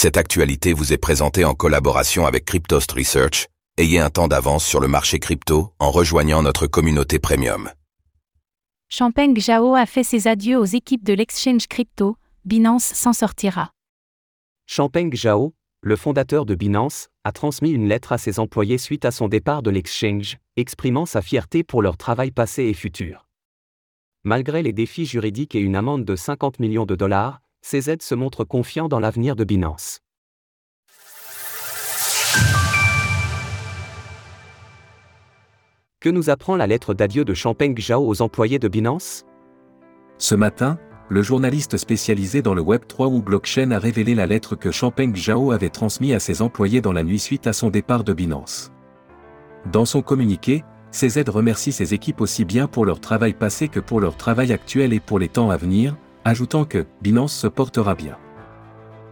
Cette actualité vous est présentée en collaboration avec Cryptost Research. Ayez un temps d'avance sur le marché crypto en rejoignant notre communauté premium. Champeng Zhao a fait ses adieux aux équipes de l'exchange crypto, Binance s'en sortira. Champeng Zhao, le fondateur de Binance, a transmis une lettre à ses employés suite à son départ de l'exchange, exprimant sa fierté pour leur travail passé et futur. Malgré les défis juridiques et une amende de 50 millions de dollars, CZ se montre confiant dans l'avenir de Binance. Que nous apprend la lettre d'adieu de Champeng Zhao aux employés de Binance? Ce matin, le journaliste spécialisé dans le Web3 ou blockchain a révélé la lettre que Champeng Zhao avait transmise à ses employés dans la nuit suite à son départ de Binance. Dans son communiqué, CZ remercie ses équipes aussi bien pour leur travail passé que pour leur travail actuel et pour les temps à venir, ajoutant que Binance se portera bien.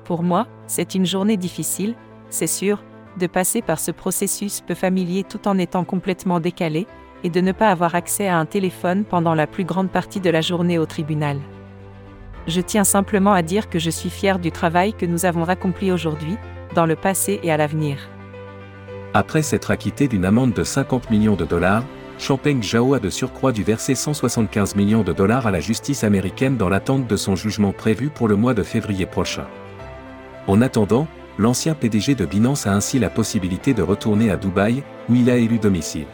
Pour moi, c'est une journée difficile, c'est sûr, de passer par ce processus peu familier tout en étant complètement décalé, et de ne pas avoir accès à un téléphone pendant la plus grande partie de la journée au tribunal. Je tiens simplement à dire que je suis fier du travail que nous avons accompli aujourd'hui, dans le passé et à l'avenir. Après s'être acquitté d'une amende de 50 millions de dollars, Champeng Zhao a de surcroît dû verser 175 millions de dollars à la justice américaine dans l'attente de son jugement prévu pour le mois de février prochain. En attendant, l'ancien PDG de Binance a ainsi la possibilité de retourner à Dubaï, où il a élu domicile.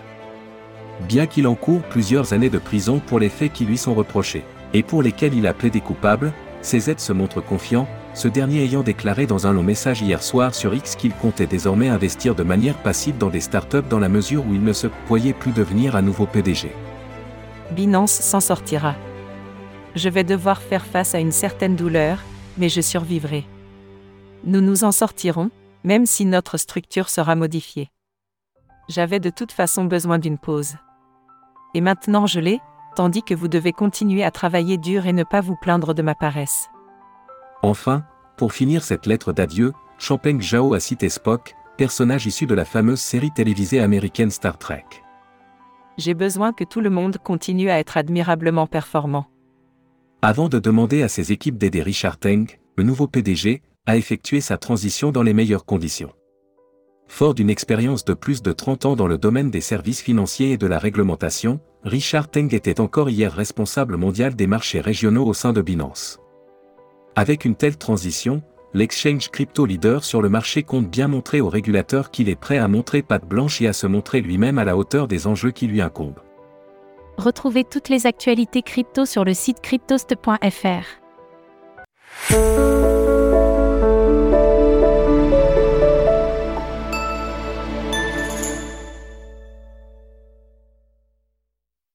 Bien qu'il encourt plusieurs années de prison pour les faits qui lui sont reprochés, et pour lesquels il a plaidé coupable, CZ se montre confiant, ce dernier ayant déclaré dans un long message hier soir sur X qu'il comptait désormais investir de manière passive dans des startups dans la mesure où il ne se voyait plus devenir à nouveau PDG. Binance s'en sortira. Je vais devoir faire face à une certaine douleur, mais je survivrai. Nous nous en sortirons, même si notre structure sera modifiée. J'avais de toute façon besoin d'une pause. Et maintenant je l'ai, tandis que vous devez continuer à travailler dur et ne pas vous plaindre de ma paresse. Enfin, pour finir cette lettre d'adieu, Champeng Zhao a cité Spock, personnage issu de la fameuse série télévisée américaine Star Trek. J'ai besoin que tout le monde continue à être admirablement performant. Avant de demander à ses équipes d'aider Richard Teng, le nouveau PDG, à effectuer sa transition dans les meilleures conditions. Fort d'une expérience de plus de 30 ans dans le domaine des services financiers et de la réglementation, Richard Teng était encore hier responsable mondial des marchés régionaux au sein de Binance. Avec une telle transition, l'exchange crypto leader sur le marché compte bien montrer aux régulateurs qu'il est prêt à montrer patte blanche et à se montrer lui-même à la hauteur des enjeux qui lui incombent. Retrouvez toutes les actualités crypto sur le site cryptost.fr.